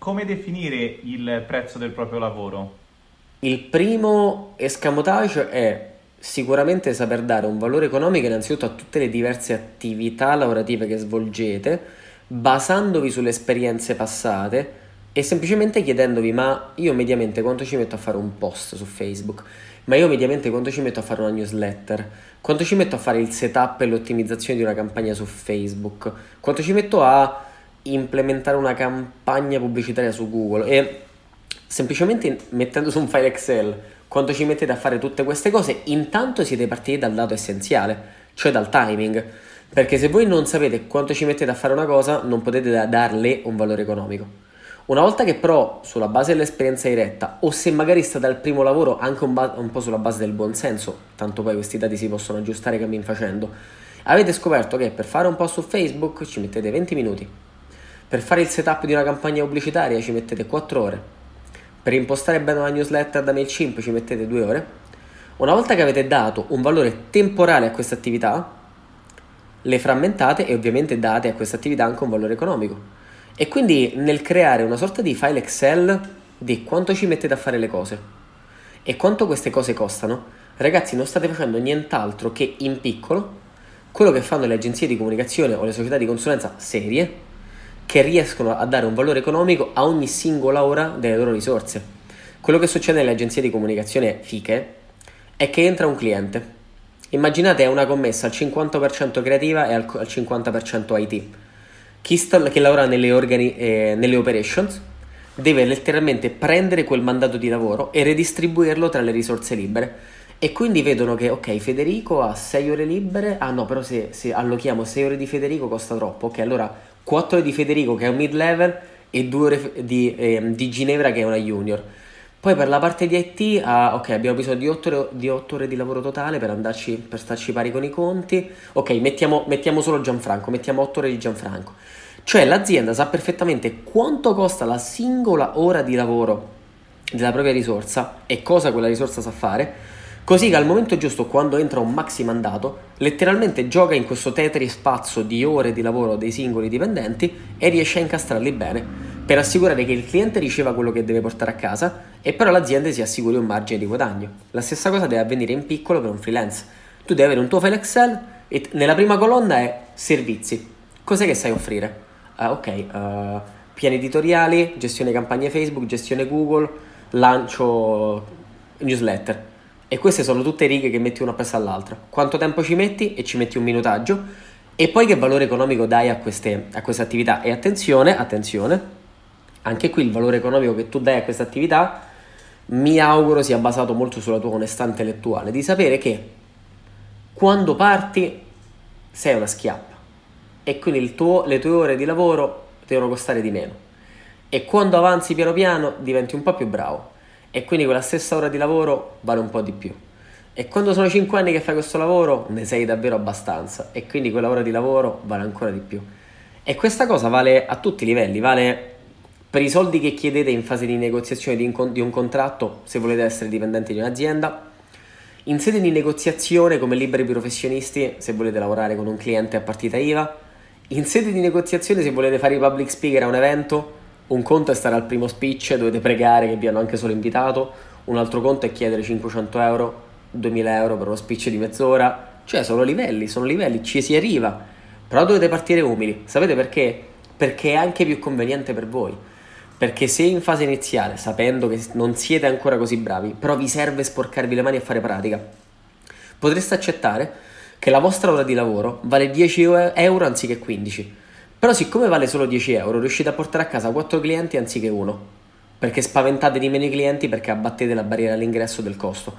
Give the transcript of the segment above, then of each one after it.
come definire il prezzo del proprio lavoro? Il primo escamotage è sicuramente saper dare un valore economico innanzitutto a tutte le diverse attività lavorative che svolgete, basandovi sulle esperienze passate e semplicemente chiedendovi ma io mediamente quanto ci metto a fare un post su Facebook, ma io mediamente quanto ci metto a fare una newsletter, quanto ci metto a fare il setup e l'ottimizzazione di una campagna su Facebook, quanto ci metto a implementare una campagna pubblicitaria su Google e semplicemente mettendo su un file Excel quanto ci mettete a fare tutte queste cose, intanto siete partiti dal dato essenziale, cioè dal timing. Perché se voi non sapete quanto ci mettete a fare una cosa, non potete darle un valore economico. Una volta che però, sulla base dell'esperienza diretta, o se magari state al primo lavoro anche un, ba- un po' sulla base del buon senso, tanto poi questi dati si possono aggiustare cammin facendo, avete scoperto che per fare un post su Facebook ci mettete 20 minuti, per fare il setup di una campagna pubblicitaria ci mettete 4 ore. Per impostare bene una newsletter da MailChimp ci mettete 2 ore. Una volta che avete dato un valore temporale a questa attività, le frammentate e ovviamente date a questa attività anche un valore economico. E quindi nel creare una sorta di file Excel di quanto ci mettete a fare le cose e quanto queste cose costano, ragazzi non state facendo nient'altro che in piccolo quello che fanno le agenzie di comunicazione o le società di consulenza serie che riescono a dare un valore economico a ogni singola ora delle loro risorse. Quello che succede nelle agenzie di comunicazione fiche è che entra un cliente. Immaginate una commessa al 50% creativa e al 50% IT. Chi sta, che lavora nelle, organi, eh, nelle operations deve letteralmente prendere quel mandato di lavoro e redistribuirlo tra le risorse libere. E quindi vedono che, ok, Federico ha 6 ore libere, ah no, però se, se allochiamo 6 ore di Federico costa troppo, ok, allora 4 ore di Federico che è un mid level e 2 ore di, eh, di, Ginevra che è una junior. Poi per la parte di IT, ah, ok, abbiamo bisogno di 8, ore, di 8 ore di lavoro totale per, andarci, per starci pari con i conti. Ok, mettiamo, mettiamo solo Gianfranco, mettiamo 8 ore di Gianfranco. Cioè l'azienda sa perfettamente quanto costa la singola ora di lavoro della propria risorsa e cosa quella risorsa sa fare Così che al momento giusto, quando entra un maxi mandato, letteralmente gioca in questo Tetris spazio di ore di lavoro dei singoli dipendenti e riesce a incastrarli bene per assicurare che il cliente riceva quello che deve portare a casa e però l'azienda si assicuri un margine di guadagno. La stessa cosa deve avvenire in piccolo per un freelance. Tu devi avere un tuo file Excel e nella prima colonna è servizi. Cos'è che sai offrire? Uh, ok, uh, piani editoriali, gestione campagne Facebook, gestione Google, lancio newsletter e queste sono tutte righe che metti una presso all'altra. Quanto tempo ci metti? E ci metti un minutaggio. E poi che valore economico dai a queste, a queste attività. E attenzione, attenzione, anche qui il valore economico che tu dai a queste attività mi auguro sia basato molto sulla tua onestà intellettuale, di sapere che quando parti sei una schiappa. E quindi tuo, le tue ore di lavoro devono costare di meno. E quando avanzi piano piano diventi un po' più bravo e quindi quella stessa ora di lavoro vale un po' di più. E quando sono 5 anni che fai questo lavoro ne sei davvero abbastanza e quindi quella ora di lavoro vale ancora di più. E questa cosa vale a tutti i livelli, vale per i soldi che chiedete in fase di negoziazione di, un, di un contratto se volete essere dipendenti di un'azienda, in sede di negoziazione come liberi professionisti se volete lavorare con un cliente a partita IVA, in sede di negoziazione se volete fare i public speaker a un evento un conto è stare al primo speech, dovete pregare che vi hanno anche solo invitato, un altro conto è chiedere 500 euro, 2000 euro per uno speech di mezz'ora, cioè sono livelli, sono livelli, ci si arriva, però dovete partire umili, sapete perché? Perché è anche più conveniente per voi, perché se in fase iniziale, sapendo che non siete ancora così bravi, però vi serve sporcarvi le mani e fare pratica, potreste accettare che la vostra ora di lavoro vale 10 euro anziché 15 però siccome vale solo 10 euro, riuscite a portare a casa 4 clienti anziché uno. Perché spaventate di meno i clienti perché abbattete la barriera all'ingresso del costo.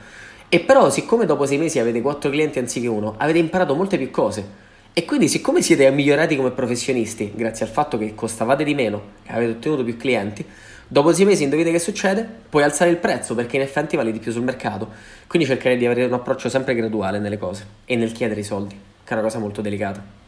E però, siccome dopo 6 mesi avete 4 clienti anziché uno, avete imparato molte più cose. E quindi, siccome siete migliorati come professionisti, grazie al fatto che costavate di meno e avete ottenuto più clienti, dopo 6 mesi indovinate che succede? Puoi alzare il prezzo perché in effetti vale di più sul mercato. Quindi cercare di avere un approccio sempre graduale nelle cose e nel chiedere i soldi, che è una cosa molto delicata.